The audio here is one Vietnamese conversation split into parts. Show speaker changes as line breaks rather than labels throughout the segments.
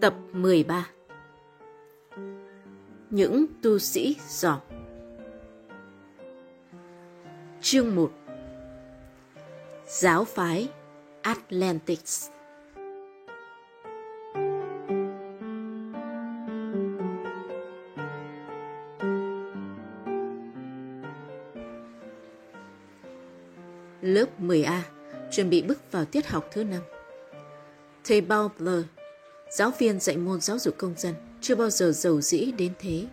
Tập 13 Những tu sĩ giỏi Chương 1 Giáo phái Atlantics Lớp 10A chuẩn bị bước vào tiết học thứ năm. Thầy Bowler Giáo viên dạy môn giáo dục công dân chưa bao giờ giàu dĩ đến thế.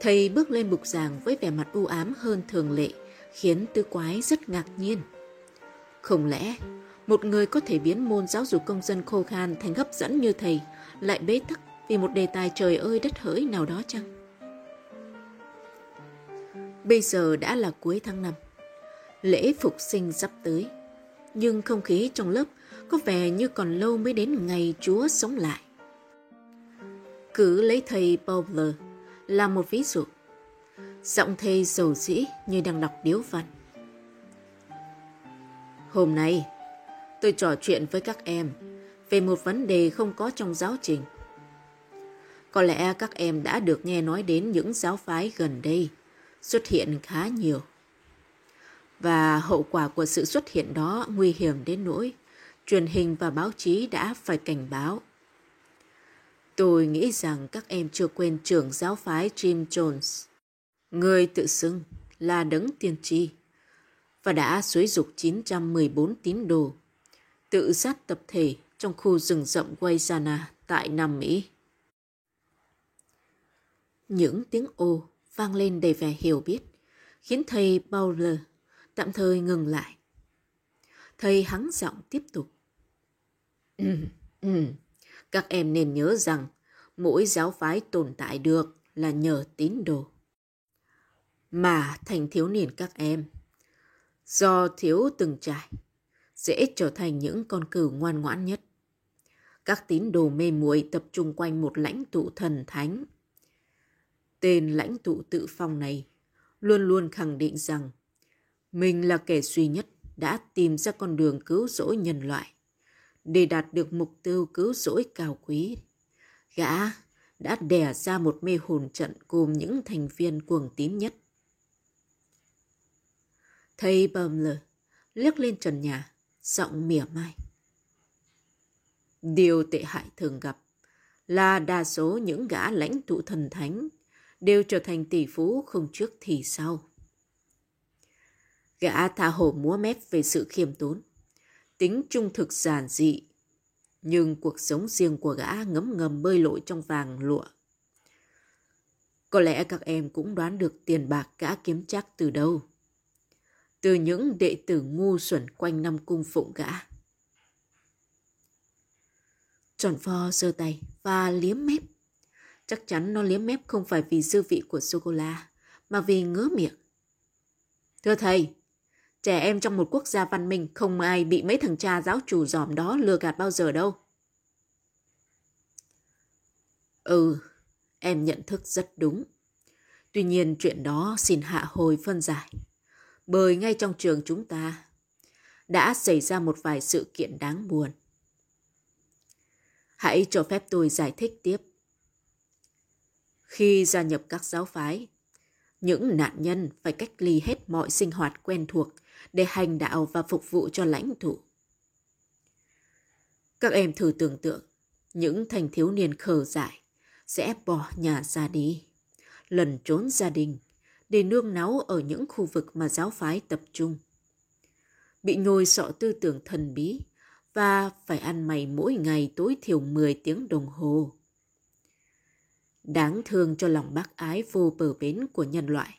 Thầy bước lên bục giảng với vẻ mặt u ám hơn thường lệ, khiến tư quái rất ngạc nhiên. Không lẽ một người có thể biến môn giáo dục công dân khô khan thành hấp dẫn như thầy lại bế tắc vì một đề tài trời ơi đất hỡi nào đó chăng? Bây giờ đã là cuối tháng 5. Lễ phục sinh sắp tới. Nhưng không khí trong lớp có vẻ như còn lâu mới đến ngày Chúa sống lại. Cứ lấy thầy Bowler là một ví dụ. Giọng thầy dầu dĩ như đang đọc điếu văn. Hôm nay, tôi trò chuyện với các em về một vấn đề không có trong giáo trình. Có lẽ các em đã được nghe nói đến những giáo phái gần đây xuất hiện khá nhiều. Và hậu quả của sự xuất hiện đó nguy hiểm đến nỗi truyền hình và báo chí đã phải cảnh báo. Tôi nghĩ rằng các em chưa quên trưởng giáo phái Jim Jones, người tự xưng là đấng tiên tri và đã xúi dục 914 tín đồ tự sát tập thể trong khu rừng rộng Guayana tại Nam Mỹ. Những tiếng ô vang lên đầy vẻ hiểu biết, khiến thầy Bowler tạm thời ngừng lại. Thầy hắng giọng tiếp tục. Ừ, ừ. Các em nên nhớ rằng mỗi giáo phái tồn tại được là nhờ tín đồ. Mà thành thiếu niên các em, do thiếu từng trải, dễ trở thành những con cừu ngoan ngoãn nhất. Các tín đồ mê muội tập trung quanh một lãnh tụ thần thánh. Tên lãnh tụ tự phong này luôn luôn khẳng định rằng mình là kẻ duy nhất đã tìm ra con đường cứu rỗi nhân loại để đạt được mục tiêu cứu rỗi cao quý. Gã đã đẻ ra một mê hồn trận gồm những thành viên cuồng tín nhất. Thầy bầm lời, liếc lên trần nhà, giọng mỉa mai. Điều tệ hại thường gặp là đa số những gã lãnh tụ thần thánh đều trở thành tỷ phú không trước thì sau. Gã tha hồ múa mép về sự khiêm tốn, tính trung thực giản dị. Nhưng cuộc sống riêng của gã ngấm ngầm bơi lội trong vàng lụa. Có lẽ các em cũng đoán được tiền bạc gã kiếm chắc từ đâu. Từ những đệ tử ngu xuẩn quanh năm cung phụng gã. Tròn pho giơ tay và liếm mép. Chắc chắn nó liếm mép không phải vì dư vị của sô-cô-la, mà vì ngứa miệng. Thưa thầy, Trẻ em trong một quốc gia văn minh không ai bị mấy thằng cha giáo chủ giòm đó lừa gạt bao giờ đâu. Ừ, em nhận thức rất đúng. Tuy nhiên chuyện đó xin hạ hồi phân giải. Bởi ngay trong trường chúng ta đã xảy ra một vài sự kiện đáng buồn. Hãy cho phép tôi giải thích tiếp. Khi gia nhập các giáo phái, những nạn nhân phải cách ly hết mọi sinh hoạt quen thuộc để hành đạo và phục vụ cho lãnh tụ. Các em thử tưởng tượng, những thành thiếu niên khờ dại sẽ bỏ nhà ra đi, lần trốn gia đình để nương náu ở những khu vực mà giáo phái tập trung. Bị nhồi sọ tư tưởng thần bí và phải ăn mày mỗi ngày tối thiểu 10 tiếng đồng hồ. Đáng thương cho lòng bác ái vô bờ bến của nhân loại.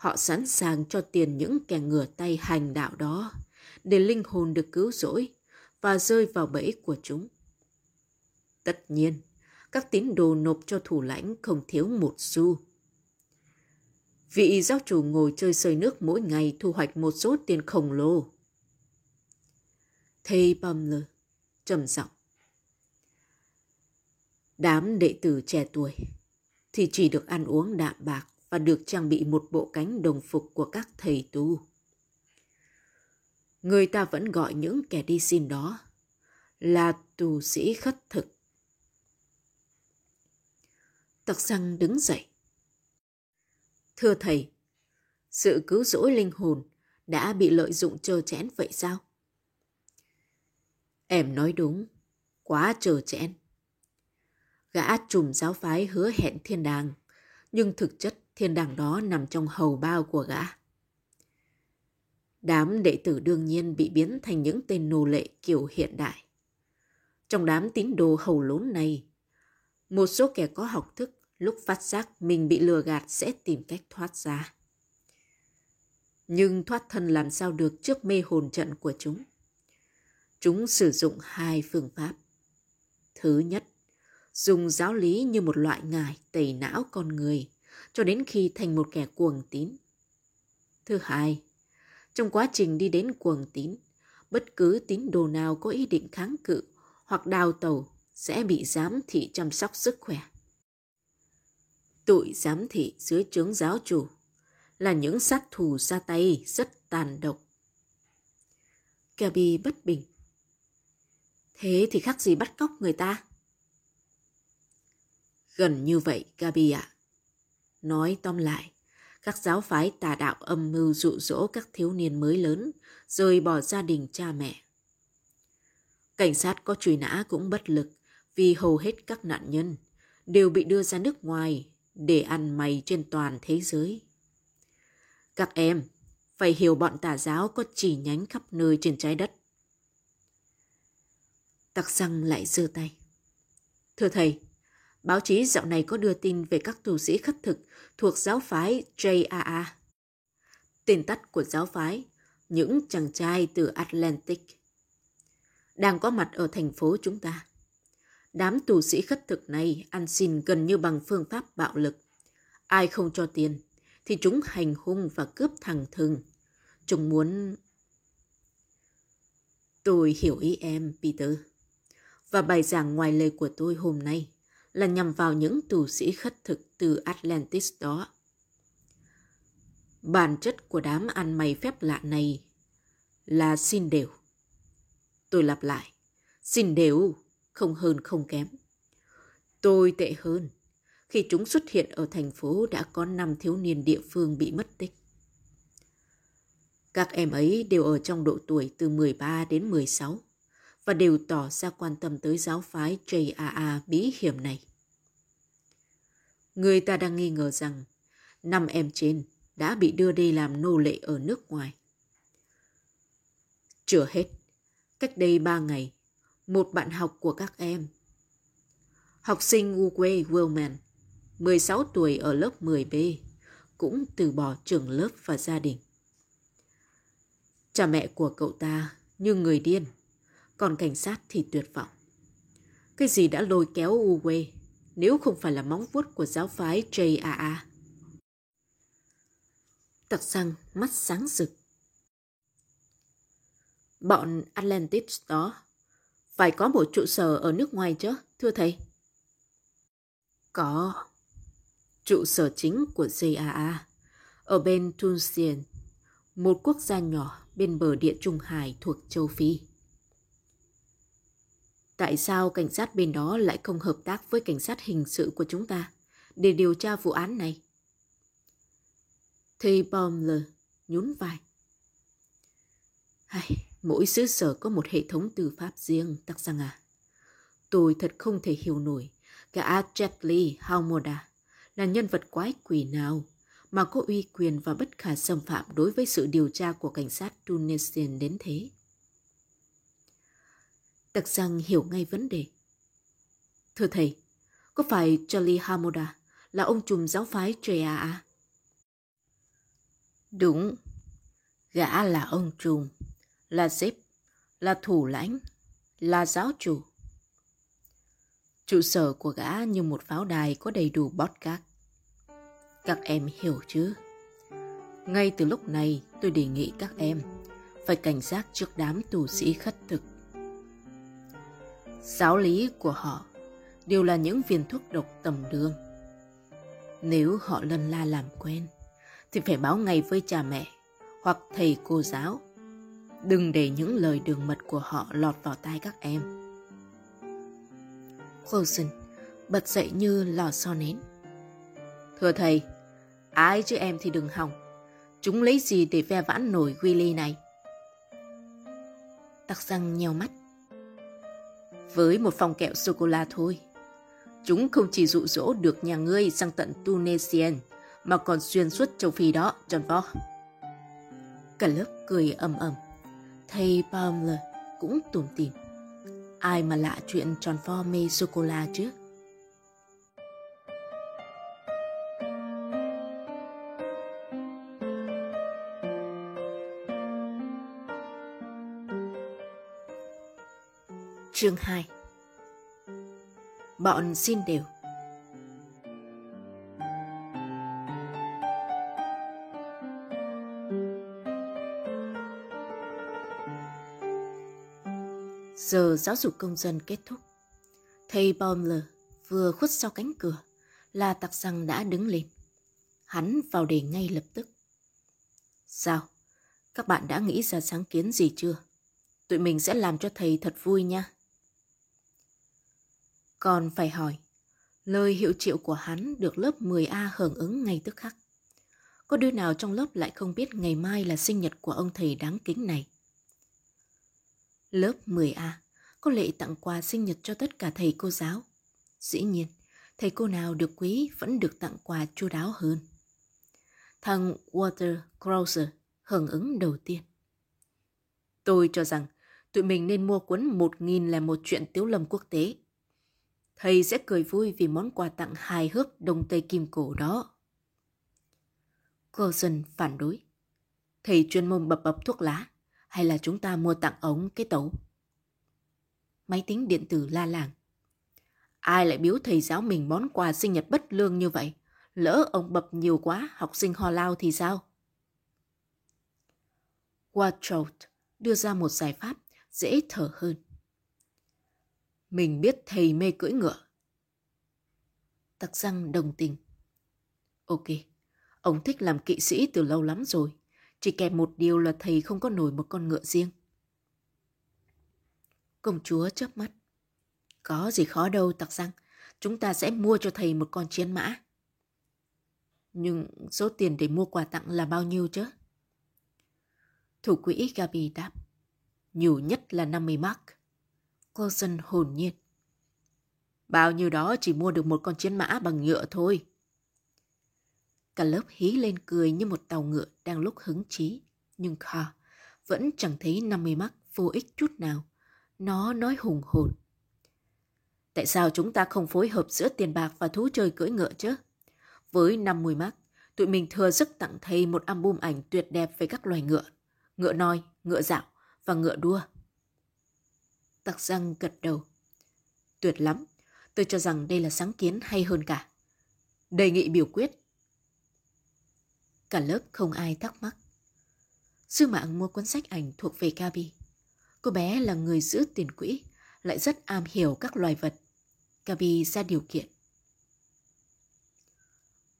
Họ sẵn sàng cho tiền những kẻ ngửa tay hành đạo đó để linh hồn được cứu rỗi và rơi vào bẫy của chúng. Tất nhiên, các tín đồ nộp cho thủ lãnh không thiếu một xu. Vị giáo chủ ngồi chơi sơi nước mỗi ngày thu hoạch một số tiền khổng lồ. Thầy Bumler trầm giọng. Đám đệ tử trẻ tuổi thì chỉ được ăn uống đạm bạc và được trang bị một bộ cánh đồng phục của các thầy tu. Người ta vẫn gọi những kẻ đi xin đó là tù sĩ khất thực. Tặc răng đứng dậy. Thưa thầy, sự cứu rỗi linh hồn đã bị lợi dụng trơ chẽn vậy sao? Em nói đúng, quá trơ chẽn. Gã trùm giáo phái hứa hẹn thiên đàng, nhưng thực chất thiên đàng đó nằm trong hầu bao của gã. Đám đệ tử đương nhiên bị biến thành những tên nô lệ kiểu hiện đại. Trong đám tín đồ hầu lốn này, một số kẻ có học thức lúc phát giác mình bị lừa gạt sẽ tìm cách thoát ra. Nhưng thoát thân làm sao được trước mê hồn trận của chúng? Chúng sử dụng hai phương pháp. Thứ nhất, dùng giáo lý như một loại ngải tẩy não con người cho đến khi thành một kẻ cuồng tín. Thứ hai, trong quá trình đi đến cuồng tín, bất cứ tín đồ nào có ý định kháng cự hoặc đào tẩu sẽ bị giám thị chăm sóc sức khỏe. Tụi giám thị dưới trướng giáo chủ là những sát thủ ra tay rất tàn độc. Gabi bất bình. Thế thì khác gì bắt cóc người ta? Gần như vậy, Gabi ạ. Nói tóm lại, các giáo phái tà đạo âm mưu dụ dỗ các thiếu niên mới lớn, rời bỏ gia đình cha mẹ. Cảnh sát có truy nã cũng bất lực vì hầu hết các nạn nhân đều bị đưa ra nước ngoài để ăn mày trên toàn thế giới. Các em phải hiểu bọn tà giáo có chỉ nhánh khắp nơi trên trái đất. Tặc răng lại giơ tay. Thưa thầy, báo chí dạo này có đưa tin về các tu sĩ khất thực thuộc giáo phái JAA. Tên tắt của giáo phái, những chàng trai từ Atlantic. Đang có mặt ở thành phố chúng ta. Đám tù sĩ khất thực này ăn xin gần như bằng phương pháp bạo lực. Ai không cho tiền thì chúng hành hung và cướp thẳng thừng. Chúng muốn... Tôi hiểu ý em, Peter. Và bài giảng ngoài lời của tôi hôm nay là nhằm vào những tù sĩ khất thực từ Atlantis đó. Bản chất của đám ăn mày phép lạ này là xin đều. Tôi lặp lại, xin đều, không hơn không kém. Tôi tệ hơn, khi chúng xuất hiện ở thành phố đã có năm thiếu niên địa phương bị mất tích. Các em ấy đều ở trong độ tuổi từ 13 đến 16 và đều tỏ ra quan tâm tới giáo phái JAA bí hiểm này. Người ta đang nghi ngờ rằng năm em trên đã bị đưa đi làm nô lệ ở nước ngoài. Chưa hết, cách đây ba ngày, một bạn học của các em, học sinh Uwe Willman, 16 tuổi ở lớp 10B, cũng từ bỏ trường lớp và gia đình. Cha mẹ của cậu ta như người điên, còn cảnh sát thì tuyệt vọng. Cái gì đã lôi kéo Uwe nếu không phải là móng vuốt của giáo phái JAA? Tặc răng mắt sáng rực. Bọn Atlantis đó phải có một trụ sở ở nước ngoài chứ, thưa thầy? Có. Trụ sở chính của JAA ở bên Tunisian, một quốc gia nhỏ bên bờ địa Trung Hải thuộc châu Phi. Tại sao cảnh sát bên đó lại không hợp tác với cảnh sát hình sự của chúng ta để điều tra vụ án này? Thầy Baumler nhún vai. Hay, mỗi xứ sở có một hệ thống tư pháp riêng, tắc rằng à. Tôi thật không thể hiểu nổi cả Jetley Haumoda là nhân vật quái quỷ nào mà có uy quyền và bất khả xâm phạm đối với sự điều tra của cảnh sát Tunisian đến thế. Tặc rằng hiểu ngay vấn đề. Thưa thầy, có phải Charlie Hamoda là ông trùm giáo phái JAA? Đúng, gã là ông trùm, là xếp, là thủ lãnh, là giáo chủ. Trụ sở của gã như một pháo đài có đầy đủ bót cát Các em hiểu chứ? Ngay từ lúc này tôi đề nghị các em phải cảnh giác trước đám tù sĩ khất thực Giáo lý của họ đều là những viên thuốc độc tầm đường. Nếu họ lân la làm quen, thì phải báo ngay với cha mẹ hoặc thầy cô giáo. Đừng để những lời đường mật của họ lọt vào tai các em. Wilson bật dậy như lò xo nến. Thưa thầy, ai chứ em thì đừng hỏng. Chúng lấy gì để ve vãn nổi Willy này? Tặc răng nheo mắt. Với một phòng kẹo sô-cô-la thôi. Chúng không chỉ dụ dỗ được nhà ngươi sang tận Tunisian, mà còn xuyên suốt châu Phi đó, John Vo. Cả lớp cười ầm ầm. Thầy Palmer cũng tủm tỉm. Ai mà lạ chuyện tròn pho mê sô-cô-la chứ? Chương 2 Bọn xin đều Giờ giáo dục công dân kết thúc. Thầy Baumler vừa khuất sau cánh cửa là tặc rằng đã đứng lên. Hắn vào đề ngay lập tức. Sao? Các bạn đã nghĩ ra sáng kiến gì chưa? Tụi mình sẽ làm cho thầy thật vui nha. Còn phải hỏi, lời hiệu triệu của hắn được lớp 10A hưởng ứng ngay tức khắc. Có đứa nào trong lớp lại không biết ngày mai là sinh nhật của ông thầy đáng kính này? Lớp 10A có lệ tặng quà sinh nhật cho tất cả thầy cô giáo. Dĩ nhiên, thầy cô nào được quý vẫn được tặng quà chu đáo hơn. Thằng Walter Krauser hưởng ứng đầu tiên. Tôi cho rằng tụi mình nên mua cuốn 1000 là một chuyện tiếu lâm quốc tế. Thầy sẽ cười vui vì món quà tặng hài hước đông tây kim cổ đó. Coulson phản đối. Thầy chuyên môn bập bập thuốc lá hay là chúng ta mua tặng ống cái tấu? Máy tính điện tử la làng. Ai lại biếu thầy giáo mình món quà sinh nhật bất lương như vậy? Lỡ ông bập nhiều quá, học sinh ho lao thì sao? Watrout đưa ra một giải pháp dễ thở hơn. Mình biết thầy mê cưỡi ngựa. Tặc răng đồng tình. Ok, ông thích làm kỵ sĩ từ lâu lắm rồi. Chỉ kèm một điều là thầy không có nổi một con ngựa riêng. Công chúa chớp mắt. Có gì khó đâu tặc răng. Chúng ta sẽ mua cho thầy một con chiến mã. Nhưng số tiền để mua quà tặng là bao nhiêu chứ? Thủ quỹ Gabi đáp. Nhiều nhất là 50 mark. Coulson hồn nhiên. Bao nhiêu đó chỉ mua được một con chiến mã bằng nhựa thôi. Cả lớp hí lên cười như một tàu ngựa đang lúc hứng chí. Nhưng Kha vẫn chẳng thấy 50 mark vô ích chút nào. Nó nói hùng hồn. Tại sao chúng ta không phối hợp giữa tiền bạc và thú chơi cưỡi ngựa chứ? Với 50 mark, tụi mình thừa sức tặng thầy một album ảnh tuyệt đẹp về các loài ngựa. Ngựa noi, ngựa dạo và ngựa đua. Tặc răng gật đầu. Tuyệt lắm, tôi cho rằng đây là sáng kiến hay hơn cả. Đề nghị biểu quyết. Cả lớp không ai thắc mắc. Sư mạng mua cuốn sách ảnh thuộc về Gabi. Cô bé là người giữ tiền quỹ, lại rất am hiểu các loài vật. Gabi ra điều kiện.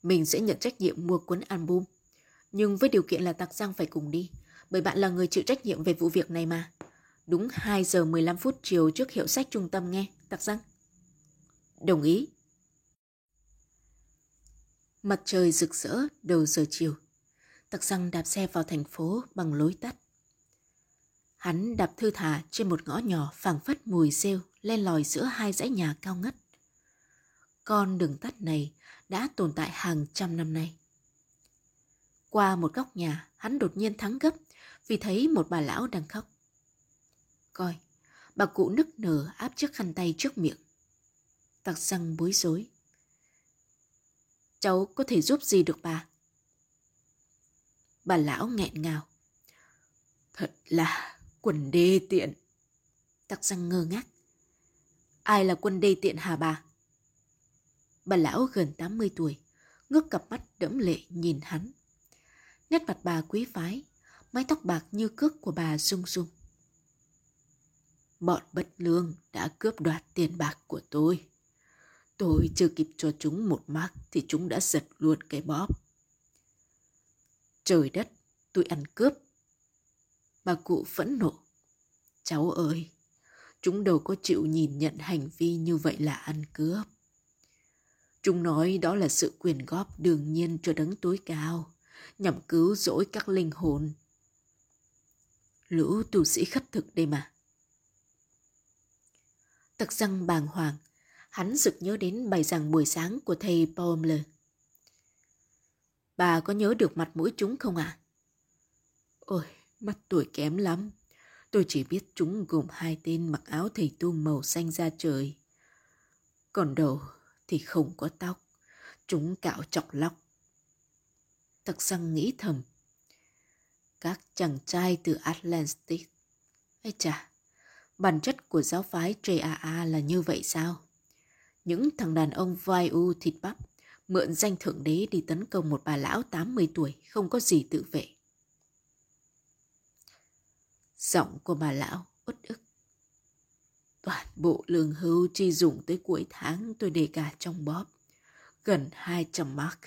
Mình sẽ nhận trách nhiệm mua cuốn album, nhưng với điều kiện là Tạc Giang phải cùng đi, bởi bạn là người chịu trách nhiệm về vụ việc này mà. Đúng 2 giờ 15 phút chiều trước hiệu sách trung tâm nghe, Tặc răng Đồng ý. Mặt trời rực rỡ đầu giờ chiều. Tặc răng đạp xe vào thành phố bằng lối tắt. Hắn đạp thư thả trên một ngõ nhỏ phảng phất mùi rêu lên lòi giữa hai dãy nhà cao ngất. Con đường tắt này đã tồn tại hàng trăm năm nay. Qua một góc nhà, hắn đột nhiên thắng gấp vì thấy một bà lão đang khóc. Coi, bà cụ nức nở áp chiếc khăn tay trước miệng. Tặc răng bối rối. Cháu có thể giúp gì được bà? Bà lão nghẹn ngào. Thật là quần đê tiện. Tặc răng ngơ ngác. Ai là quân đê tiện hả bà? Bà lão gần 80 tuổi, ngước cặp mắt đẫm lệ nhìn hắn. Nét mặt bà quý phái, mái tóc bạc như cước của bà rung rung. Bọn bất lương đã cướp đoạt tiền bạc của tôi. Tôi chưa kịp cho chúng một mác thì chúng đã giật luôn cái bóp. Trời đất, tôi ăn cướp. Bà cụ phẫn nộ. Cháu ơi, Chúng đâu có chịu nhìn nhận hành vi như vậy là ăn cướp. Chúng nói đó là sự quyền góp đương nhiên cho đấng tối cao, nhằm cứu rỗi các linh hồn. Lũ tu sĩ khất thực đây mà. Tặc răng bàng hoàng, hắn sực nhớ đến bài giảng buổi sáng của thầy Baumler. Bà có nhớ được mặt mũi chúng không ạ? À? Ôi, mắt tuổi kém lắm. Tôi chỉ biết chúng gồm hai tên mặc áo thầy tu màu xanh da trời. Còn đầu thì không có tóc. Chúng cạo chọc lóc. Thật răng nghĩ thầm. Các chàng trai từ Atlantic Ây chà, bản chất của giáo phái JAA là như vậy sao? Những thằng đàn ông vai u thịt bắp, mượn danh thượng đế đi tấn công một bà lão 80 tuổi, không có gì tự vệ. Giọng của bà lão uất ức. Toàn bộ lương hưu chi dùng tới cuối tháng tôi để cả trong bóp. Gần 200 mark.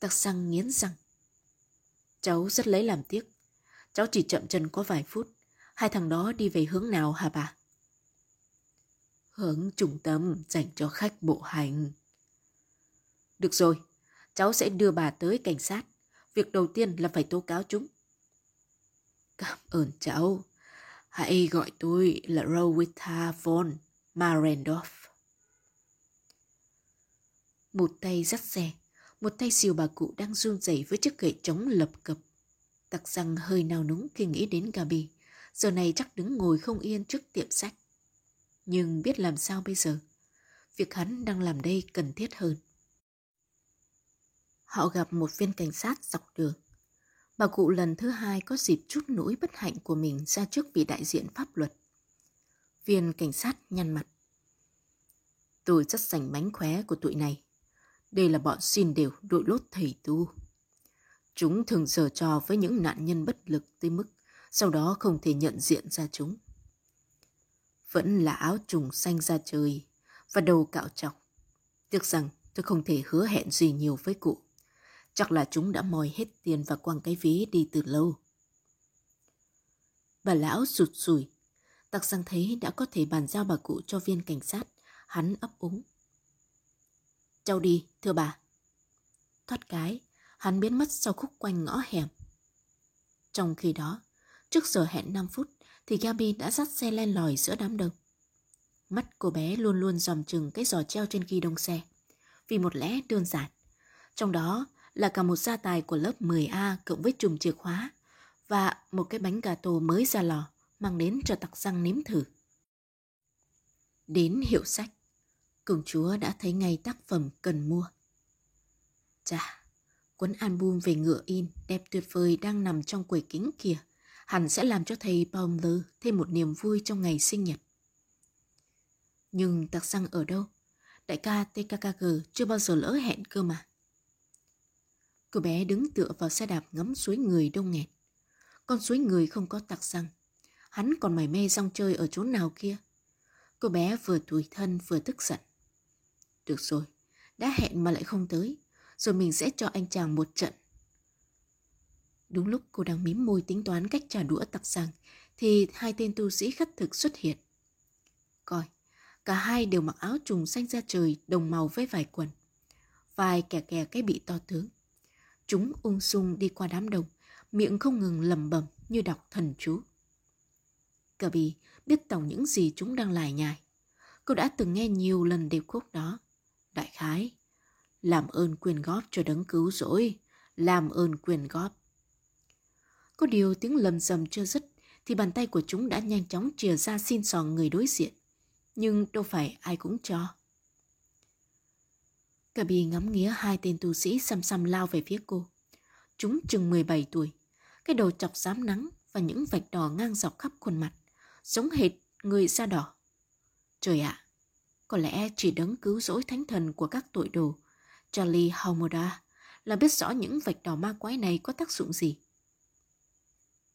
Tắc xăng nghiến răng. Cháu rất lấy làm tiếc. Cháu chỉ chậm chân có vài phút. Hai thằng đó đi về hướng nào hả bà? Hướng trung tâm dành cho khách bộ hành. Được rồi, cháu sẽ đưa bà tới cảnh sát. Việc đầu tiên là phải tố cáo chúng. Cảm ơn cháu. Hãy gọi tôi là Rowita von Marendorf. Một tay dắt xe, một tay siêu bà cụ đang run rẩy với chiếc gậy chống lập cập. Tặc răng hơi nào núng khi nghĩ đến Gabi. Giờ này chắc đứng ngồi không yên trước tiệm sách. Nhưng biết làm sao bây giờ? Việc hắn đang làm đây cần thiết hơn. Họ gặp một viên cảnh sát dọc đường. Bà cụ lần thứ hai có dịp chút nỗi bất hạnh của mình ra trước vị đại diện pháp luật. Viên cảnh sát nhăn mặt. Tôi rất sành mánh khóe của tụi này. Đây là bọn xin đều đội lốt thầy tu. Chúng thường giở trò với những nạn nhân bất lực tới mức sau đó không thể nhận diện ra chúng. Vẫn là áo trùng xanh ra trời và đầu cạo trọc. Tiếc rằng tôi không thể hứa hẹn gì nhiều với cụ. Chắc là chúng đã moi hết tiền và quăng cái ví đi từ lâu. Bà lão sụt sùi, Tặc sang thấy đã có thể bàn giao bà cụ cho viên cảnh sát. Hắn ấp úng. Cháu đi, thưa bà. Thoát cái, hắn biến mất sau khúc quanh ngõ hẻm. Trong khi đó, trước giờ hẹn 5 phút thì Gabi đã dắt xe len lỏi giữa đám đông. Mắt cô bé luôn luôn dòm chừng cái giò treo trên ghi đông xe. Vì một lẽ đơn giản. Trong đó là cả một gia tài của lớp 10A cộng với chùm chìa khóa và một cái bánh gà tô mới ra lò mang đến cho tặc răng nếm thử. Đến hiệu sách, công chúa đã thấy ngay tác phẩm cần mua. Chà, cuốn album về ngựa in đẹp tuyệt vời đang nằm trong quầy kính kia hẳn sẽ làm cho thầy Baumler thêm một niềm vui trong ngày sinh nhật. Nhưng tạc răng ở đâu? Đại ca TKKG chưa bao giờ lỡ hẹn cơ mà. Cô bé đứng tựa vào xe đạp ngắm suối người đông nghẹt. Con suối người không có tạc răng. Hắn còn mải mê rong chơi ở chỗ nào kia. Cô bé vừa tủi thân vừa tức giận. Được rồi, đã hẹn mà lại không tới. Rồi mình sẽ cho anh chàng một trận. Đúng lúc cô đang mím môi tính toán cách trả đũa tặc rằng thì hai tên tu sĩ khất thực xuất hiện. Coi, cả hai đều mặc áo trùng xanh da trời đồng màu với vải quần. Vài kẻ kè cái bị to tướng. Chúng ung dung đi qua đám đông, miệng không ngừng lầm bầm như đọc thần chú. Cờ bì biết tổng những gì chúng đang lải nhải. Cô đã từng nghe nhiều lần điệp khúc đó. Đại khái, làm ơn quyền góp cho đấng cứu rỗi, làm ơn quyền góp. Có điều tiếng lầm rầm chưa dứt thì bàn tay của chúng đã nhanh chóng chìa ra xin sò người đối diện. Nhưng đâu phải ai cũng cho. Cả bì ngắm nghía hai tên tu sĩ xăm xăm lao về phía cô. Chúng chừng 17 tuổi, cái đầu chọc xám nắng và những vạch đỏ ngang dọc khắp khuôn mặt, giống hệt người da đỏ. Trời ạ, có lẽ chỉ đấng cứu rỗi thánh thần của các tội đồ, Charlie Haumoda, là biết rõ những vạch đỏ ma quái này có tác dụng gì.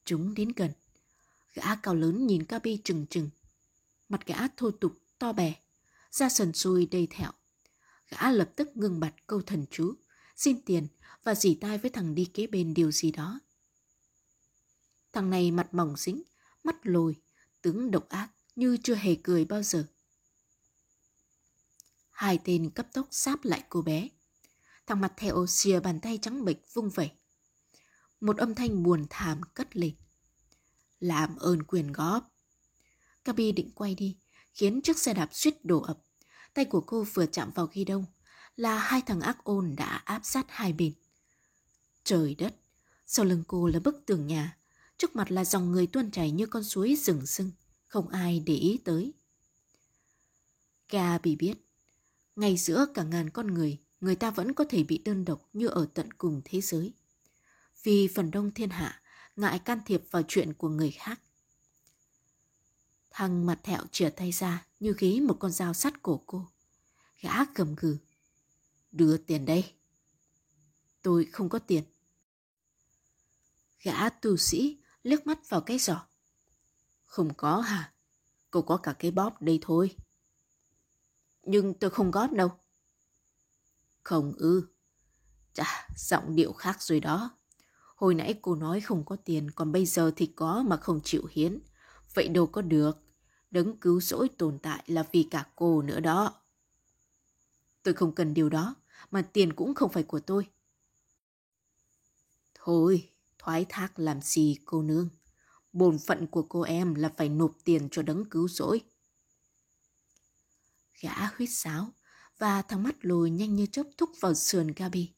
Chúng đến gần. Gã cao lớn nhìn Gabi trừng trừng. Mặt gã thô tục, to bè, da sần sùi đầy thẹo Gã lập tức ngừng bặt câu thần chú, xin tiền và dỉ tai với thằng đi kế bên điều gì đó. Thằng này mặt mỏng dính, mắt lồi, tướng độc ác như chưa hề cười bao giờ. Hai tên cấp tốc sáp lại cô bé. Thằng mặt thẹo xìa bàn tay trắng bệch vung vẩy. Một âm thanh buồn thảm cất lên. Làm ơn quyền góp. Gabi định quay đi, khiến chiếc xe đạp suýt đổ ập. Tay của cô vừa chạm vào ghi đông, là hai thằng ác ôn đã áp sát hai bên. Trời đất, sau lưng cô là bức tường nhà, trước mặt là dòng người tuôn chảy như con suối rừng sưng, không ai để ý tới. Gabi biết, ngay giữa cả ngàn con người, người ta vẫn có thể bị đơn độc như ở tận cùng thế giới. Vì phần đông thiên hạ ngại can thiệp vào chuyện của người khác. Thằng mặt thẹo chìa tay ra như ghế một con dao sắt cổ cô. Gã gầm gừ. Đưa tiền đây. Tôi không có tiền. Gã tu sĩ liếc mắt vào cái giỏ. Không có hả? Cô có cả cái bóp đây thôi. Nhưng tôi không góp đâu. Không ư. Chà, giọng điệu khác rồi đó. Hồi nãy cô nói không có tiền, còn bây giờ thì có mà không chịu hiến. Vậy đâu có được. Đấng cứu rỗi tồn tại là vì cả cô nữa đó. Tôi không cần điều đó, mà tiền cũng không phải của tôi. Thôi, thoái thác làm gì cô nương. Bổn phận của cô em là phải nộp tiền cho đấng cứu rỗi. Gã huyết sáo và thằng mắt lùi nhanh như chớp thúc vào sườn Gabi.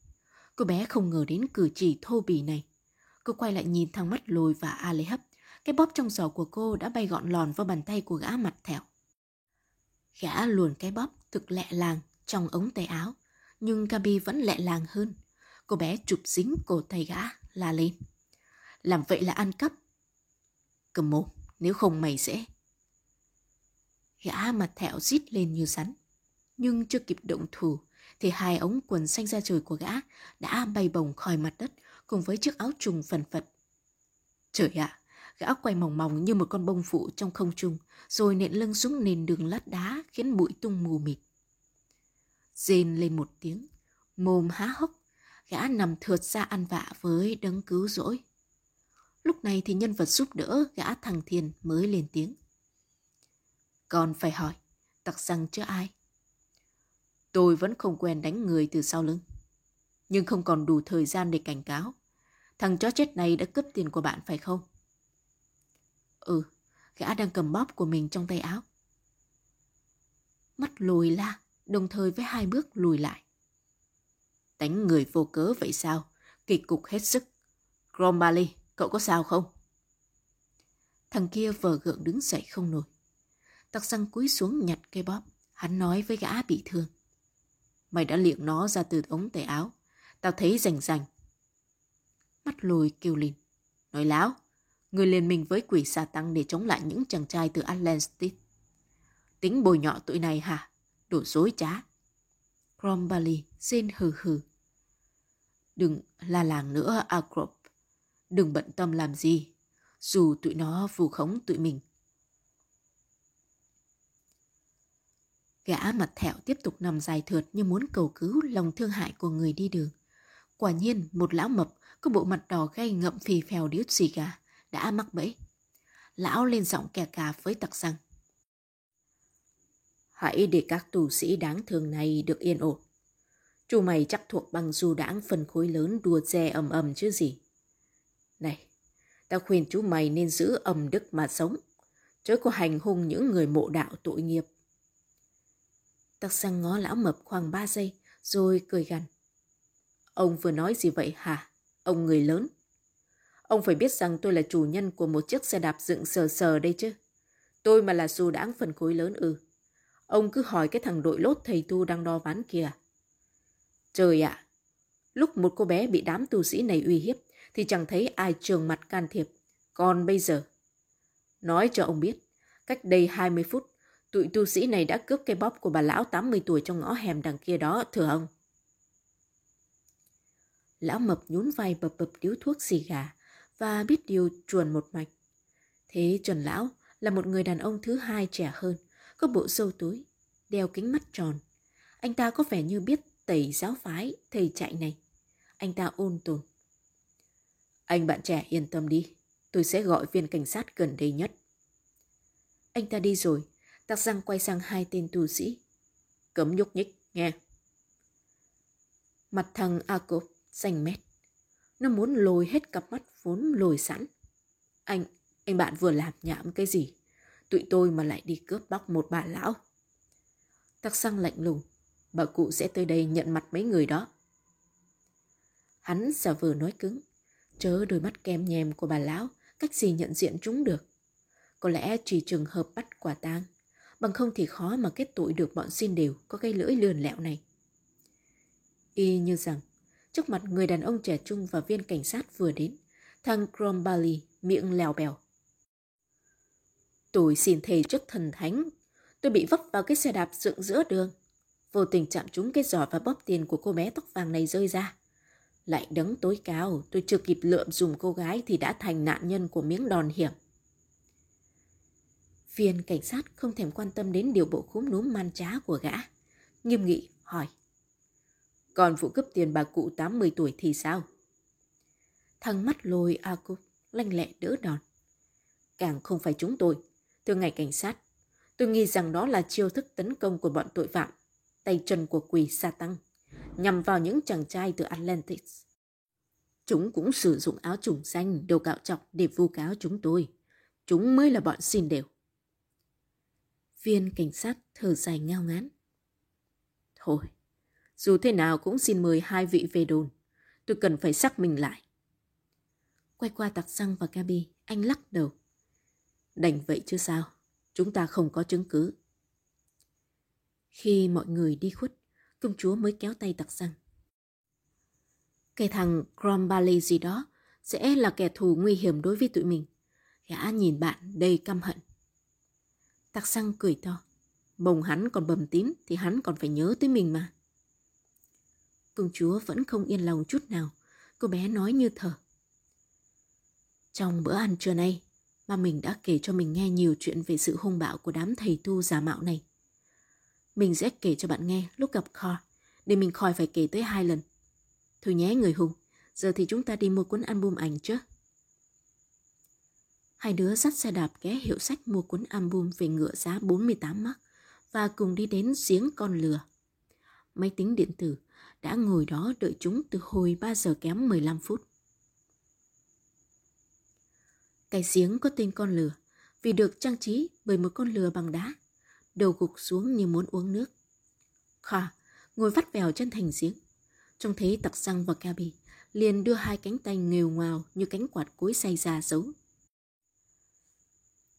Cô bé không ngờ đến cử chỉ thô bỉ này. Cô quay lại nhìn thằng mắt lùi và A Lê Hấp. Cái bóp trong giỏ của cô đã bay gọn lòn vào bàn tay của gã mặt thẹo. Gã luồn cái bóp thực lẹ làng trong ống tay áo. Nhưng Gabi vẫn lẹ làng hơn. Cô bé chụp dính cổ tay gã, la lên. Làm vậy là ăn cắp. Cầm mồm, nếu không mày sẽ... Gã mặt thẹo rít lên như rắn. Nhưng chưa kịp động thủ, thì hai ống quần xanh ra trời của gã đã bay bồng khỏi mặt đất cùng với chiếc áo trùng phần phật. Trời ạ, gã quay mỏng mỏng như một con bông phụ trong không trung, rồi nện lưng xuống nền đường lát đá khiến bụi tung mù mịt. Rên lên một tiếng, mồm há hốc, gã nằm thượt ra ăn vạ với đấng cứu rỗi. Lúc này thì nhân vật giúp đỡ gã thằng thiền mới lên tiếng. Còn phải hỏi, tặc rằng chưa ai? Tôi vẫn không quen đánh người từ sau lưng. Nhưng không còn đủ thời gian để cảnh cáo. Thằng chó chết này đã cướp tiền của bạn phải không? Ừ, gã đang cầm bóp của mình trong tay áo. Mắt lùi la, đồng thời với hai bước lùi lại. Đánh người vô cớ vậy sao? Kỳ cục hết sức. Grombali, cậu có sao không? Thằng kia vờ gượng đứng dậy không nổi. Tặc răng cúi xuống nhặt cây bóp. Hắn nói với gã bị thương. Mày đã liệng nó ra từ ống tay áo. Tao thấy rành rành. Mắt lùi kêu lên. Nói láo. Người liên minh với quỷ xà tăng để chống lại những chàng trai từ Atlantis. Tính bồi nhọ tụi này hả? Đồ dối trá. Crombali rên hừ hừ. Đừng la làng nữa, Agrop. Đừng bận tâm làm gì. Dù tụi nó vù khống tụi mình Gã mặt thẹo tiếp tục nằm dài thượt như muốn cầu cứu lòng thương hại của người đi đường. Quả nhiên, một lão mập có bộ mặt đỏ gay ngậm phì phèo điếu xì gà đã mắc bẫy. Lão lên giọng kè cà với tặc rằng Hãy để các tù sĩ đáng thương này được yên ổn. Chú mày chắc thuộc bằng du đãng phân khối lớn đua xe ầm ầm chứ gì. Này, tao khuyên chú mày nên giữ ẩm đức mà sống, chớ có hành hung những người mộ đạo tội nghiệp. tặc sang ngó lão mập khoảng ba giây, rồi cười gằn. Ông vừa nói gì vậy hả? Ông người lớn. Ông phải biết rằng tôi là chủ nhân của một chiếc xe đạp dựng sờ sờ đây chứ. Tôi mà là dù đáng phần khối lớn ư. Ông cứ hỏi cái thằng đội lốt thầy tu đang đo ván kìa. Trời ạ! lúc một cô bé bị đám tu sĩ này uy hiếp thì chẳng thấy ai trường mặt can thiệp. Còn bây giờ, nói cho ông biết, cách đây 20 phút, Tụi tu sĩ này đã cướp cây bóp của bà lão 80 tuổi trong ngõ hẻm đằng kia đó, thưa ông. Lão mập nhún vai bập bập điếu thuốc xì gà và biết điều chuồn một mạch. Thế Trần Lão là một người đàn ông thứ hai trẻ hơn, có bộ sâu túi, đeo kính mắt tròn. Anh ta có vẻ như biết tẩy giáo phái thầy chạy này. Anh ta ôn tồn. Anh bạn trẻ yên tâm đi, tôi sẽ gọi viên cảnh sát gần đây nhất. Anh ta đi rồi, tặc răng quay sang hai tên tù sĩ. Cấm nhúc nhích, nghe. Mặt thằng akop xanh mét. Nó muốn lồi hết cặp mắt vốn lồi sẵn. Anh, anh bạn vừa làm nhảm cái gì? Tụi tôi mà lại đi cướp bóc một bà lão. Tắc xăng lạnh lùng. Bà cụ sẽ tới đây nhận mặt mấy người đó. Hắn giả vờ nói cứng. Chớ đôi mắt kem nhèm của bà lão, cách gì nhận diện chúng được. Có lẽ chỉ trường hợp bắt quả tang, bằng không thì khó mà kết tội được bọn xin đều có cái lưỡi lườn lẹo này. Y như rằng, trước mặt người đàn ông trẻ trung và viên cảnh sát vừa đến, thằng Crombali miệng lèo bèo. Tôi xin thề trước thần thánh, tôi bị vấp vào cái xe đạp dựng giữa đường. Vô tình chạm trúng cái giỏ và bóp tiền của cô bé tóc vàng này rơi ra. Lại đấng tối cao, tôi chưa kịp lượm dùng cô gái thì đã thành nạn nhân của miếng đòn hiểm. Viên cảnh sát không thèm quan tâm đến điều bộ khúm núm man trá của gã. Nghiêm nghị hỏi. Còn vụ cướp tiền bà cụ 80 tuổi thì sao? Thằng mắt lôi A Cúc lanh lẹ đỡ đòn. Càng không phải chúng tôi. Thưa ngài cảnh sát, tôi nghĩ rằng đó là chiêu thức tấn công của bọn tội phạm, tay chân của quỷ sa tăng, nhằm vào những chàng trai từ Atlantis. Chúng cũng sử dụng áo trùng xanh, đồ cạo chọc để vu cáo chúng tôi. Chúng mới là bọn xin đều. Viên cảnh sát thở dài ngao ngán. Thôi, dù thế nào cũng xin mời hai vị về đồn. Tôi cần phải xác minh lại. Quay qua tặc xăng và Gabi, anh lắc đầu. Đành vậy chứ sao, chúng ta không có chứng cứ. Khi mọi người đi khuất, công chúa mới kéo tay tặc xăng. Cái thằng Crombali gì đó sẽ là kẻ thù nguy hiểm đối với tụi mình. Gã nhìn bạn đầy căm hận. Tặc xăng cười to. bồng hắn còn bầm tím thì hắn còn phải nhớ tới mình mà. Công chúa vẫn không yên lòng chút nào. Cô bé nói như thở. Trong bữa ăn trưa nay, ba mình đã kể cho mình nghe nhiều chuyện về sự hung bạo của đám thầy tu giả mạo này. Mình sẽ kể cho bạn nghe lúc gặp kho để mình khỏi phải kể tới hai lần. Thôi nhé người hùng, giờ thì chúng ta đi mua cuốn album ảnh chứ. Hai đứa dắt xe đạp ghé hiệu sách mua cuốn album về ngựa giá 48 mắc và cùng đi đến giếng con lừa. Máy tính điện tử đã ngồi đó đợi chúng từ hồi 3 giờ kém 15 phút. Cái giếng có tên con lừa vì được trang trí bởi một con lừa bằng đá, đầu gục xuống như muốn uống nước. Kha ngồi vắt vèo chân thành giếng. Trông thấy tặc răng và Gabi liền đưa hai cánh tay nghều ngoào như cánh quạt cối say ra giấu.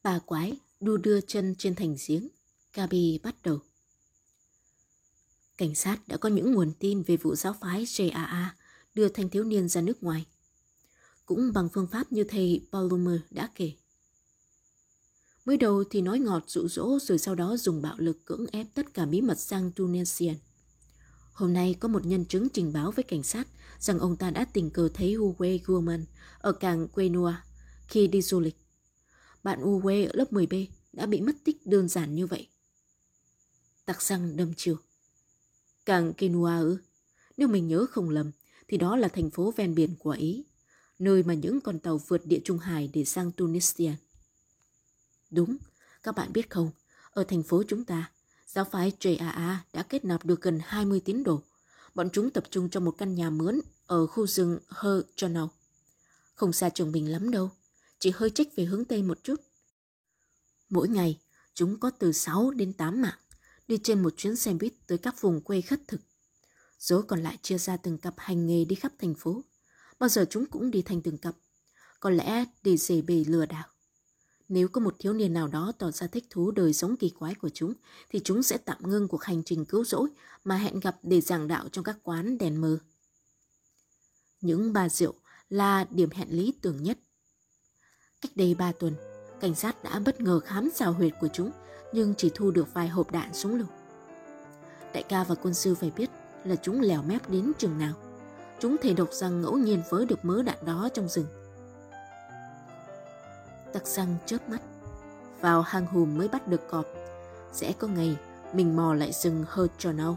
Bà quái đu đưa chân trên thành giếng. Gabi bắt đầu. Cảnh sát đã có những nguồn tin về vụ giáo phái JAA đưa thanh thiếu niên ra nước ngoài. Cũng bằng phương pháp như thầy Palmer đã kể. Mới đầu thì nói ngọt dụ dỗ rồi sau đó dùng bạo lực cưỡng ép tất cả bí mật sang Tunisian. Hôm nay có một nhân chứng trình báo với cảnh sát rằng ông ta đã tình cờ thấy Uwe Gurman ở cảng Quenua khi đi du lịch. Bạn Uwe ở lớp 10B đã bị mất tích đơn giản như vậy. Tặc răng đâm chiều. Cảng Quenua ư? Nếu mình nhớ không lầm thì đó là thành phố ven biển của Ý, nơi mà những con tàu vượt địa Trung Hải để sang Tunisia. Đúng, các bạn biết không, ở thành phố chúng ta, giáo phái JAA đã kết nạp được gần 20 tín đồ. Bọn chúng tập trung trong một căn nhà mướn ở khu rừng Her Journal. Không xa trường mình lắm đâu, chỉ hơi trách về hướng Tây một chút. Mỗi ngày, chúng có từ 6 đến 8 mạng, đi trên một chuyến xe buýt tới các vùng quê khất thực. Dối còn lại chia ra từng cặp hành nghề đi khắp thành phố. Bao giờ chúng cũng đi thành từng cặp. Có lẽ để dễ bề lừa đảo. Nếu có một thiếu niên nào đó tỏ ra thích thú đời sống kỳ quái của chúng, thì chúng sẽ tạm ngưng cuộc hành trình cứu rỗi mà hẹn gặp để giảng đạo trong các quán đèn mờ. Những bà rượu là điểm hẹn lý tưởng nhất. Cách đây ba tuần, cảnh sát đã bất ngờ khám xào huyệt của chúng, nhưng chỉ thu được vài hộp đạn súng lục. Đại ca và quân sư phải biết là chúng lèo mép đến chừng nào. Chúng thể độc rằng ngẫu nhiên vớ được mớ đạn đó trong rừng tặc răng chớp mắt. Vào hang hùm mới bắt được cọp. Sẽ có ngày mình mò lại rừng hơ cho nâu.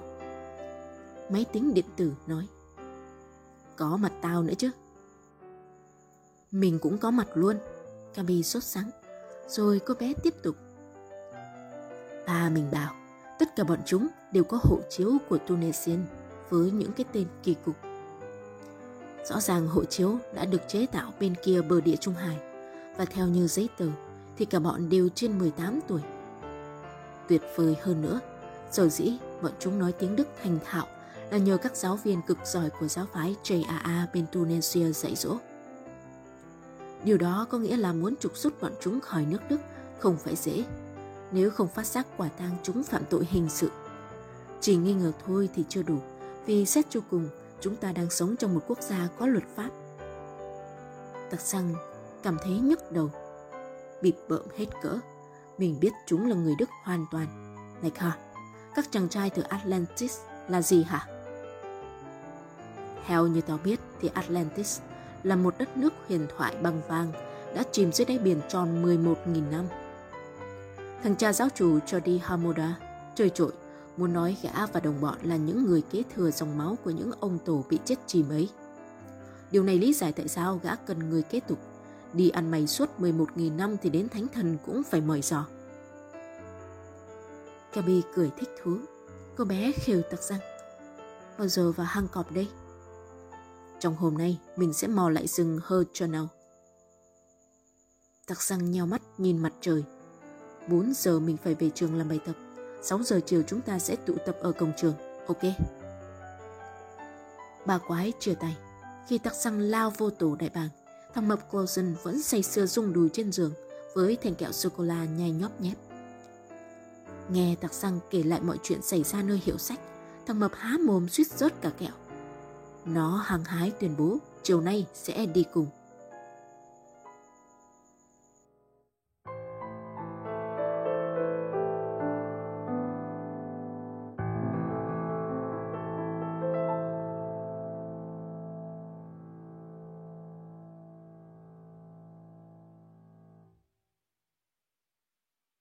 Máy tính điện tử nói. Có mặt tao nữa chứ. Mình cũng có mặt luôn. Cami sốt sắng. Rồi cô bé tiếp tục. Ba mình bảo, tất cả bọn chúng đều có hộ chiếu của Tunisian với những cái tên kỳ cục. Rõ ràng hộ chiếu đã được chế tạo bên kia bờ địa Trung Hải và theo như giấy tờ thì cả bọn đều trên 18 tuổi. Tuyệt vời hơn nữa, sở dĩ bọn chúng nói tiếng Đức thành thạo là nhờ các giáo viên cực giỏi của giáo phái JAA bên Tunisia dạy dỗ. Điều đó có nghĩa là muốn trục xuất bọn chúng khỏi nước Đức không phải dễ, nếu không phát giác quả tang chúng phạm tội hình sự. Chỉ nghi ngờ thôi thì chưa đủ, vì xét cho cùng, chúng ta đang sống trong một quốc gia có luật pháp. Tặc xăng cảm thấy nhức đầu, bịp bợm hết cỡ. Mình biết chúng là người Đức hoàn toàn. Này hả, các chàng trai từ Atlantis là gì hả? Theo như tao biết thì Atlantis là một đất nước huyền thoại bằng vàng đã chìm dưới đáy biển tròn 11.000 năm. Thằng cha giáo chủ Jody Hamoda trời trội muốn nói gã và đồng bọn là những người kế thừa dòng máu của những ông tổ bị chết chìm ấy. Điều này lý giải tại sao gã cần người kế tục. Đi ăn mày suốt 11.000 năm thì đến thánh thần cũng phải mời dò. Gabi cười thích thú. Cô bé khều tặc răng. Bao giờ vào hang cọp đây? Trong hôm nay, mình sẽ mò lại rừng hơ Channel. Tặc răng nheo mắt nhìn mặt trời. 4 giờ mình phải về trường làm bài tập. 6 giờ chiều chúng ta sẽ tụ tập ở cổng trường, ok? Bà quái chia tay. Khi tắc xăng lao vô tổ đại bàng, thằng mập Clausen vẫn say sưa rung đùi trên giường với thành kẹo sô-cô-la nhai nhóp nhép. Nghe tặc xăng kể lại mọi chuyện xảy ra nơi hiệu sách, thằng mập há mồm suýt rớt cả kẹo. Nó hàng hái tuyên bố chiều nay sẽ đi cùng.